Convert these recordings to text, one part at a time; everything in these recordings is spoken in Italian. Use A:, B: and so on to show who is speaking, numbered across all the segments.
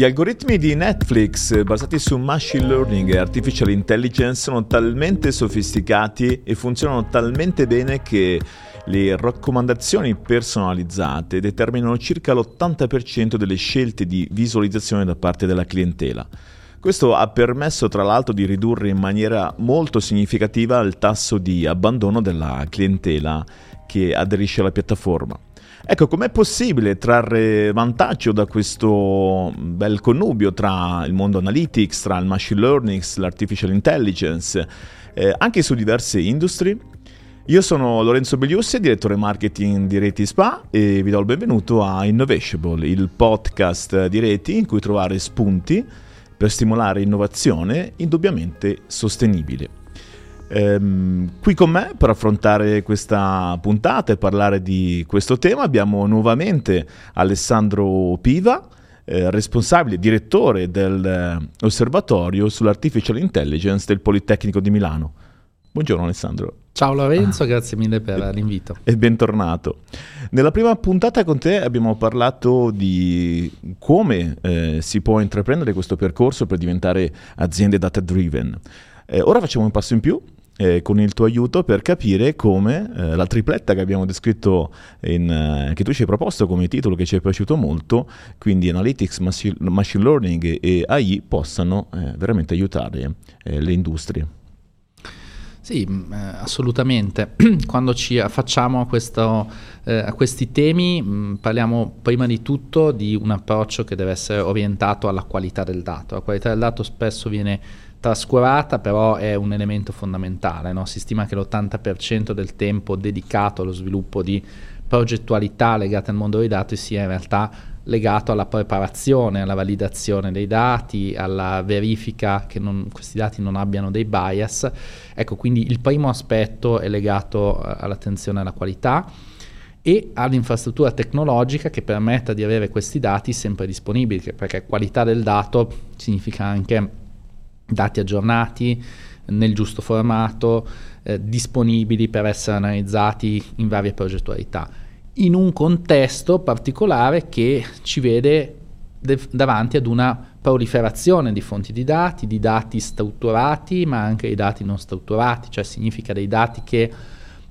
A: Gli algoritmi di Netflix basati su machine learning e artificial intelligence sono talmente sofisticati e funzionano talmente bene che le raccomandazioni personalizzate determinano circa l'80% delle scelte di visualizzazione da parte della clientela. Questo ha permesso tra l'altro di ridurre in maniera molto significativa il tasso di abbandono della clientela che aderisce alla piattaforma. Ecco, com'è possibile trarre vantaggio da questo bel connubio tra il mondo analytics, tra il machine learning, l'artificial intelligence, eh, anche su diverse industrie? Io sono Lorenzo Begliussi, direttore marketing di Reti Spa e vi do il benvenuto a Innovatiable, il podcast di Reti in cui trovare spunti per stimolare innovazione indubbiamente sostenibile. Ehm, qui con me per affrontare questa puntata e parlare di questo tema abbiamo nuovamente Alessandro Piva, eh, responsabile, direttore dell'osservatorio sull'artificial intelligence del Politecnico di Milano. Buongiorno Alessandro.
B: Ciao Lorenzo, ah. grazie mille per l'invito.
A: E bentornato. Nella prima puntata con te abbiamo parlato di come eh, si può intraprendere questo percorso per diventare aziende data driven. Eh, ora facciamo un passo in più eh, con il tuo aiuto per capire come eh, la tripletta che abbiamo descritto, in, eh, che tu ci hai proposto come titolo che ci è piaciuto molto, quindi Analytics, Machine Learning e AI, possano eh, veramente aiutare eh, le industrie.
B: Sì, mm, assolutamente. Quando ci affacciamo a, questo, eh, a questi temi mh, mm, parliamo prima di tutto di un approccio che deve essere orientato alla qualità del dato. La qualità del dato spesso viene trascurata però è un elemento fondamentale. No? Si stima che l'80% del tempo dedicato allo sviluppo di progettualità legate al mondo dei dati sia in realtà legato alla preparazione, alla validazione dei dati, alla verifica che non, questi dati non abbiano dei bias. Ecco, quindi il primo aspetto è legato eh, all'attenzione alla qualità e all'infrastruttura tecnologica che permetta di avere questi dati sempre disponibili, perché qualità del dato significa anche dati aggiornati nel giusto formato, eh, disponibili per essere analizzati in varie progettualità, in un contesto particolare che ci vede de- davanti ad una proliferazione di fonti di dati, di dati strutturati, ma anche di dati non strutturati, cioè significa dei dati che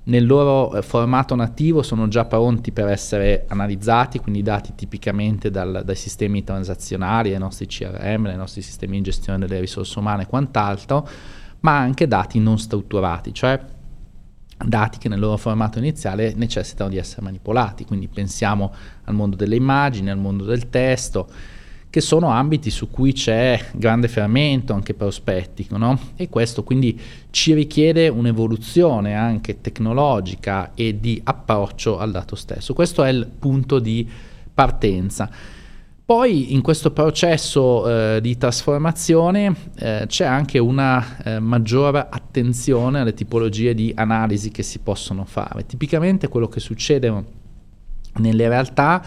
B: nel loro eh, formato nativo sono già pronti per essere analizzati, quindi dati tipicamente dal, dai sistemi transazionali, dai nostri CRM, dai nostri sistemi di gestione delle risorse umane e quant'altro, ma anche dati non strutturati, cioè dati che nel loro formato iniziale necessitano di essere manipolati, quindi pensiamo al mondo delle immagini, al mondo del testo, che sono ambiti su cui c'è grande fermento anche prospettico, no? e questo quindi ci richiede un'evoluzione anche tecnologica e di approccio al dato stesso. Questo è il punto di partenza. Poi in questo processo eh, di trasformazione eh, c'è anche una eh, maggiore attenzione alle tipologie di analisi che si possono fare. Tipicamente quello che succede nelle realtà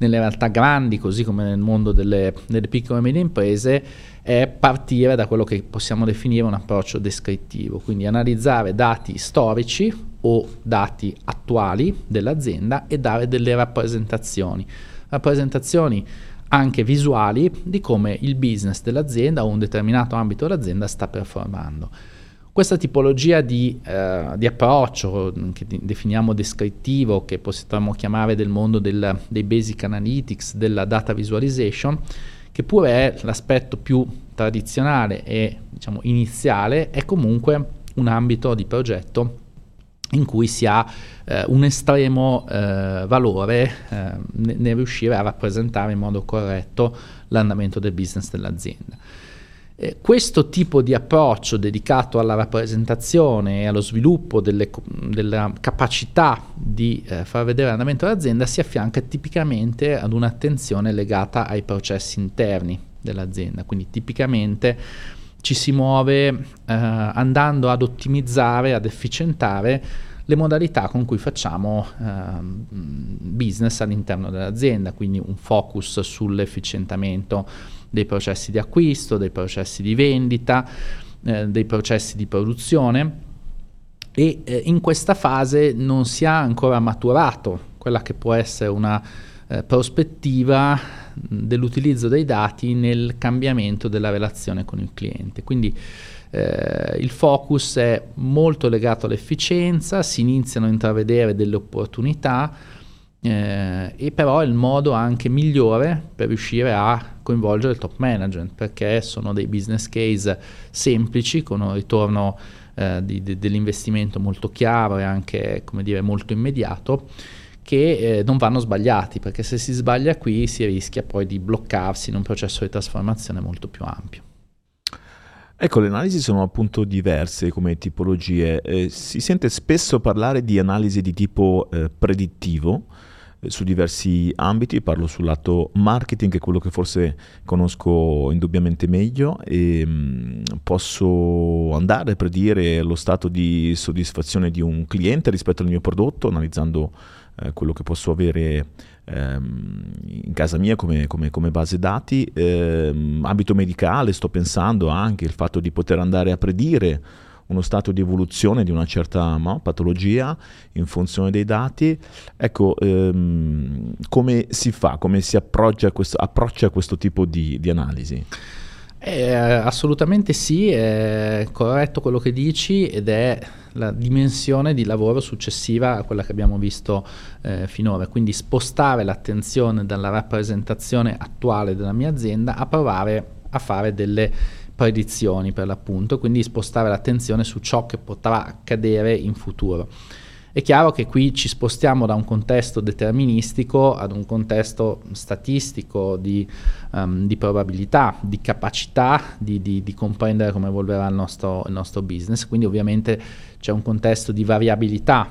B: nelle realtà grandi, così come nel mondo delle, delle piccole e medie imprese, è partire da quello che possiamo definire un approccio descrittivo, quindi analizzare dati storici o dati attuali dell'azienda e dare delle rappresentazioni. Rappresentazioni anche visuali di come il business dell'azienda o un determinato ambito dell'azienda sta performando. Questa tipologia di, eh, di, approccio che definiamo descrittivo, che possiamo chiamare del mondo del, dei basic analytics, della data visualization, che pure è l'aspetto più tradizionale e diciamo, iniziale, è comunque un ambito di progetto in cui si ha eh, un estremo eh, valore eh, nel riuscire a rappresentare in modo corretto l'andamento del business dell'azienda. Eh, questo tipo di approccio dedicato alla rappresentazione e allo sviluppo delle, della capacità di eh, far vedere l'andamento dell'azienda si affianca tipicamente ad un'attenzione legata ai processi interni dell'azienda, quindi tipicamente ci si muove eh, andando ad ottimizzare, ad efficientare le modalità con cui facciamo eh, business all'interno dell'azienda, quindi un focus sull'efficientamento dei processi di acquisto, dei processi di vendita, eh, dei processi di produzione e eh, in questa fase non si ha ancora maturato quella che può essere una eh, prospettiva dell'utilizzo dei dati nel cambiamento della relazione con il cliente. Quindi eh, il focus è molto legato all'efficienza, si iniziano a intravedere delle opportunità eh, e però è il modo anche migliore per riuscire a coinvolgere il top management perché sono dei business case semplici con un ritorno eh, di, di, dell'investimento molto chiaro e anche dire molto immediato che eh, non vanno sbagliati, perché se si sbaglia qui si rischia poi di bloccarsi in un processo di trasformazione molto più ampio.
A: Ecco, le analisi sono appunto diverse come tipologie. Eh, si sente spesso parlare di analisi di tipo eh, predittivo su diversi ambiti, parlo sul lato marketing, che è quello che forse conosco indubbiamente meglio, e mm, posso andare a predire lo stato di soddisfazione di un cliente rispetto al mio prodotto, analizzando eh, quello che posso avere ehm, in casa mia come, come, come base dati. Ehm, ambito medicale, sto pensando anche il fatto di poter andare a predire uno stato di evoluzione di una certa no, patologia in funzione dei dati. Ecco, ehm, come si fa, come si approccia questo, approccia questo tipo di, di analisi?
B: Eh, assolutamente sì, è corretto quello che dici ed è la dimensione di lavoro successiva a quella che abbiamo visto eh, finora, quindi spostare l'attenzione dalla rappresentazione attuale della mia azienda a provare a fare delle predizioni per l'appunto, quindi spostare l'attenzione su ciò che potrà accadere in futuro. È chiaro che qui ci spostiamo da un contesto deterministico ad un contesto statistico di, um, di probabilità, di capacità di, di, di, comprendere come evolverà il nostro, il nostro business, quindi ovviamente c'è un contesto di variabilità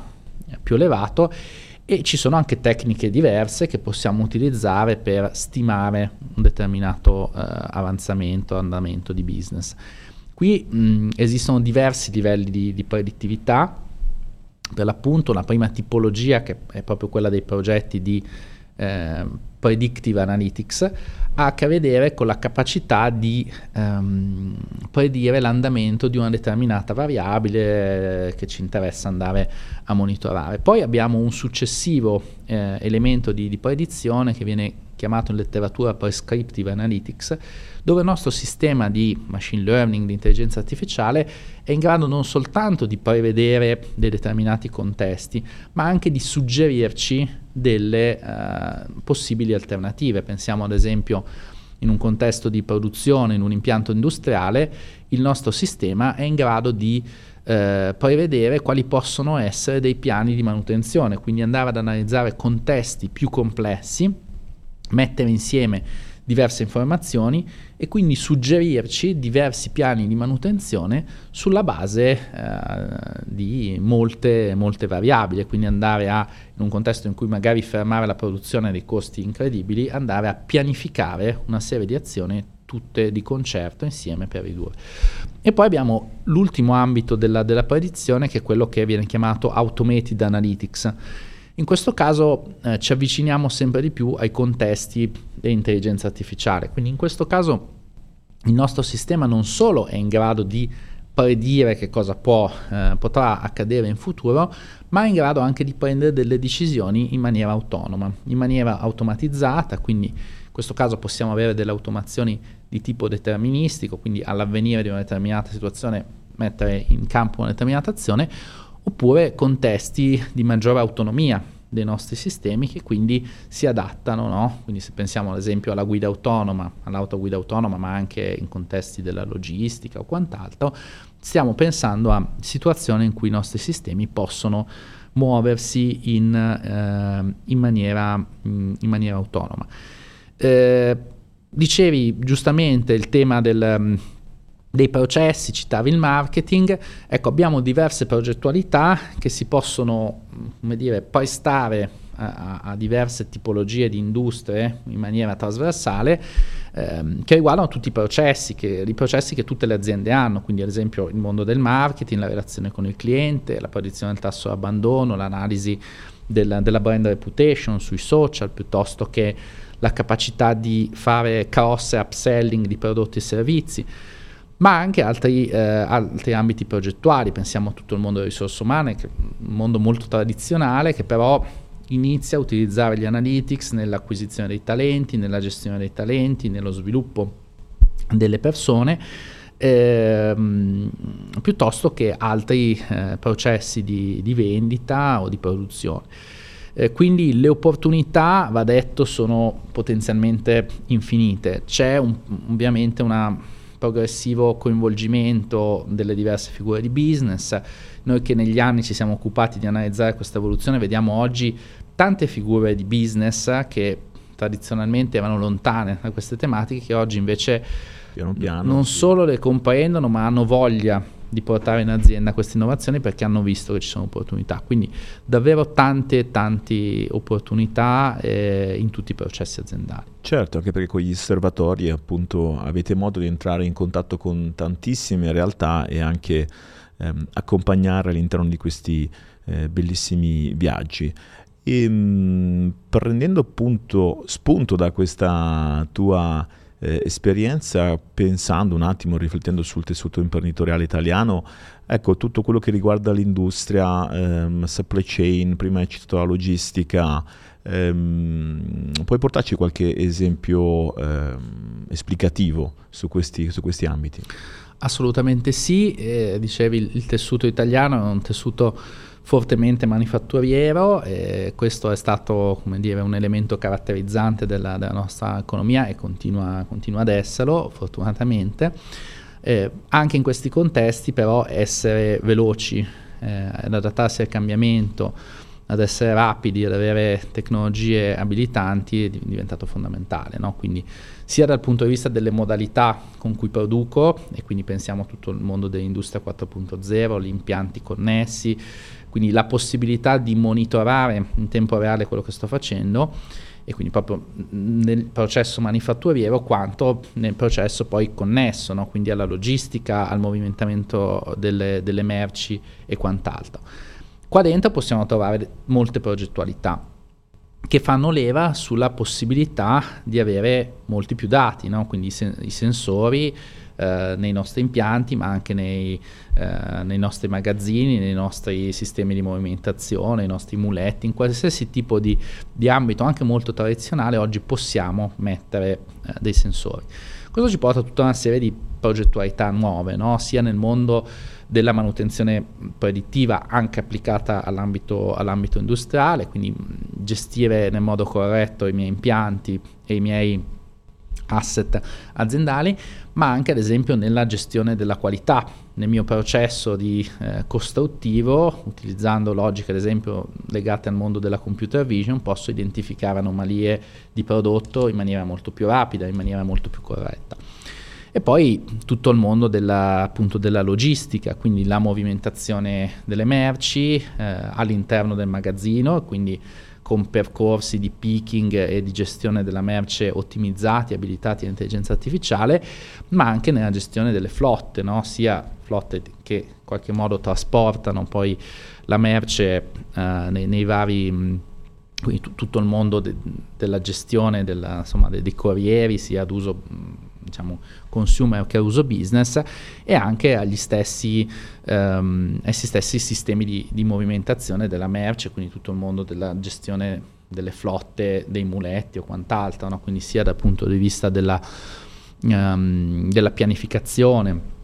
B: più elevato e ci sono anche tecniche diverse che possiamo utilizzare per stimare un determinato uh, avanzamento, andamento di business. Qui mh, esistono diversi livelli di, di predittività per l'appunto una prima tipologia che è proprio quella dei progetti di eh, predictive analytics ha a che vedere con la capacità di ehm, predire l'andamento di una determinata variabile eh, che ci interessa andare a monitorare. Poi abbiamo un successivo eh, elemento di, di predizione che viene chiamato in letteratura prescriptive analytics, dove il nostro sistema di machine learning, di intelligenza artificiale, è in grado non soltanto di prevedere dei determinati contesti, ma anche di suggerirci delle uh, possibili alternative. Pensiamo ad esempio in un contesto di produzione, in un impianto industriale, il nostro sistema è in grado di eh, prevedere quali possono essere dei piani di manutenzione, quindi andare ad analizzare contesti più complessi mettere insieme diverse informazioni e quindi suggerirci diversi piani di manutenzione sulla base eh, di molte, molte variabili, quindi andare a, in un contesto in cui magari fermare la produzione dei costi incredibili, andare a pianificare una serie di azioni tutte di concerto insieme per ridurre. E poi abbiamo l'ultimo ambito della, della predizione che è quello che viene chiamato automated analytics in questo caso eh, ci avviciniamo sempre di più ai contesti dell'intelligenza artificiale, quindi in questo caso il nostro sistema non solo è in grado di predire che cosa può, eh, potrà accadere in futuro, ma è in grado anche di prendere delle decisioni in maniera autonoma, in maniera automatizzata, quindi in questo caso possiamo avere delle automazioni di tipo deterministico, quindi all'avvenire di una determinata situazione mettere in campo una determinata azione, oppure contesti di maggiore autonomia dei nostri sistemi che quindi si adattano, no? quindi se pensiamo ad esempio alla guida autonoma, all'autoguida autonoma, ma anche in contesti della logistica o quant'altro, stiamo pensando a situazioni in cui i nostri sistemi possono muoversi in, eh, in, maniera, in maniera, autonoma. Eh, dicevi giustamente il tema del dei processi, citavi il marketing, ecco abbiamo diverse progettualità che si possono come dire, prestare a, a, diverse tipologie di industrie in maniera trasversale ehm, che riguardano tutti i processi che, i processi che tutte le aziende hanno, quindi ad esempio il mondo del marketing, la relazione con il cliente, la predizione del tasso di abbandono, l'analisi della, della brand reputation sui social piuttosto che la capacità di fare cross e upselling di prodotti e servizi ma anche altri, eh, altri, ambiti progettuali, pensiamo a tutto il mondo delle risorse umane, che è un mondo molto tradizionale che però inizia a utilizzare gli analytics nell'acquisizione dei talenti, nella gestione dei talenti, nello sviluppo delle persone. Ehm, piuttosto che altri eh, processi di, di, vendita o di produzione. Eh, quindi le opportunità, va detto, sono potenzialmente infinite. C'è un, ovviamente un progressivo coinvolgimento delle diverse figure di business. Noi che negli anni ci siamo occupati di analizzare questa evoluzione, vediamo oggi tante figure di business che tradizionalmente erano lontane da queste tematiche, che oggi invece piano piano non sì. solo le comprendono, ma hanno voglia di portare in azienda queste innovazioni perché hanno visto che ci sono opportunità. Quindi davvero tante, tante opportunità eh, in tutti i processi aziendali.
A: Certo, anche perché con gli osservatori appunto avete modo di entrare in contatto con tantissime realtà e anche ehm, accompagnare all'interno di questi eh, bellissimi viaggi. E, ehm, mh, prendendo appunto spunto da questa tua eh, esperienza, pensando un attimo, riflettendo sul tessuto imprenditoriale italiano, ecco tutto quello che riguarda l'industria, ehm, supply chain, prima hai citato la logistica, ehm, puoi portarci qualche esempio ehm, esplicativo su questi, su questi ambiti?
B: Assolutamente sì, eh, dicevi il, tessuto italiano è un tessuto fortemente manifatturiero e questo è stato dire, un elemento caratterizzante della, della nostra economia e continua, continua, ad esserlo fortunatamente. Eh, anche in questi contesti però essere veloci, eh, ad adattarsi al cambiamento, ad essere rapidi, ad avere tecnologie abilitanti è diventato fondamentale. No? Quindi sia dal punto di vista delle modalità con cui produco, e quindi pensiamo a tutto il mondo dell'industria 4.0, gli impianti connessi, quindi la possibilità di monitorare in tempo reale quello che sto facendo e quindi proprio nel processo manifatturiero quanto nel processo poi connesso, no? quindi alla logistica, al movimentamento delle, delle merci e quant'altro. Qua dentro possiamo trovare molte progettualità che fanno leva sulla possibilità di avere molti più dati, no? quindi i, sen- i sensori eh, nei nostri impianti, ma anche nei, eh, nei, nostri magazzini, nei nostri sistemi di movimentazione, nei nostri muletti, in qualsiasi tipo di, di ambito, anche molto tradizionale, oggi possiamo mettere eh, dei sensori. Questo ci porta a tutta una serie di progettualità nuove, no? sia nel mondo della manutenzione predittiva anche applicata all'ambito, all'ambito industriale, quindi gestire nel modo corretto i miei impianti e i miei asset aziendali, ma anche ad esempio nella gestione della qualità. Nel mio processo di eh, costruttivo, utilizzando logiche ad esempio legate al mondo della computer vision, posso identificare anomalie di prodotto in maniera molto più rapida, in maniera molto più corretta. E poi tutto il mondo della, appunto, della logistica, quindi la movimentazione delle merci eh, all'interno del magazzino, quindi con percorsi di picking e di gestione della merce ottimizzati, abilitati all'intelligenza artificiale, ma anche nella gestione delle flotte, no? sia flotte che in qualche modo trasportano poi la merce eh, nei, nei, vari... Quindi tutto il mondo de- della gestione della, insomma, dei, dei corrieri, sia ad uso diciamo, consumer che uso business e anche agli stessi, agli stessi sistemi di, di, movimentazione della merce, quindi tutto il mondo della gestione delle flotte, dei muletti o quant'altro, no? quindi sia dal punto di vista della, um, della pianificazione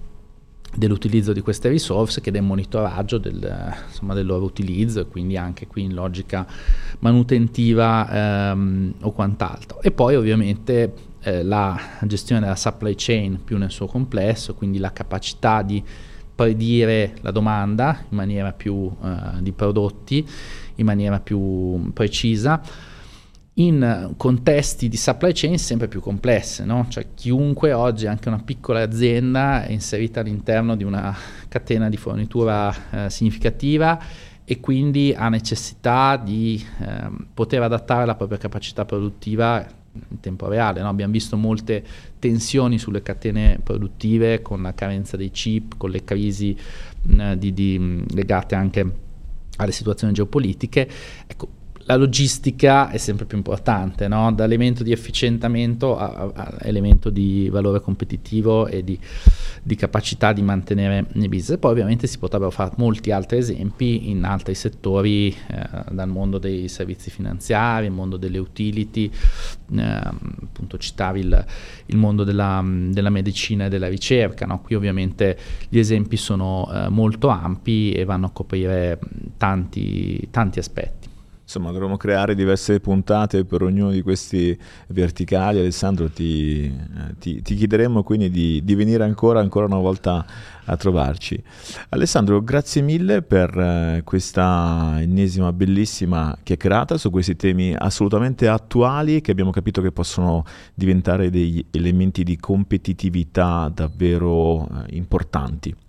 B: dell'utilizzo di queste risorse che del monitoraggio del, insomma, del, loro utilizzo e quindi anche qui in logica manutentiva ehm, o quant'altro. E poi ovviamente eh, la gestione della supply chain più nel suo complesso, quindi la capacità di predire la domanda in maniera più eh, di prodotti, in maniera più precisa, in contesti di supply chain sempre più complesse, no? cioè chiunque oggi, anche una piccola azienda, è inserita all'interno di una catena di fornitura eh, significativa e quindi ha necessità di eh, poter adattare la propria capacità produttiva in tempo reale. No? Abbiamo visto molte tensioni sulle catene produttive con la carenza dei chip, con le crisi mh, di, di, legate anche alle situazioni geopolitiche. Ecco, la logistica è sempre più importante, no? da di efficientamento a, a, a, elemento di valore competitivo e di, di, capacità di mantenere i business. Poi ovviamente si potrebbero fare molti altri esempi in altri settori, eh, dal mondo dei servizi finanziari, il mondo delle utility, eh, appunto citavi il, il mondo della, della, medicina e della ricerca. No? Qui ovviamente gli esempi sono eh, molto ampi e vanno a coprire tanti, tanti aspetti.
A: Insomma, dovremmo creare diverse puntate per ognuno di questi verticali. Alessandro, ti, eh, ti, ti chiederemo quindi di, di, venire ancora, ancora una volta a trovarci. Alessandro, grazie mille per eh, questa ennesima bellissima chiacchierata su questi temi assolutamente attuali che abbiamo capito che possono diventare degli elementi di competitività davvero eh, importanti.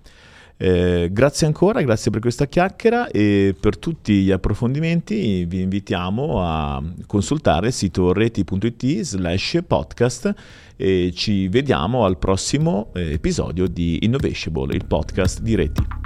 A: Eh, grazie ancora, grazie per questa chiacchiera e per tutti gli approfondimenti vi invitiamo a consultare il sito reti.it slash podcast e ci vediamo al prossimo eh, episodio di Innovatiable, il podcast di Reti.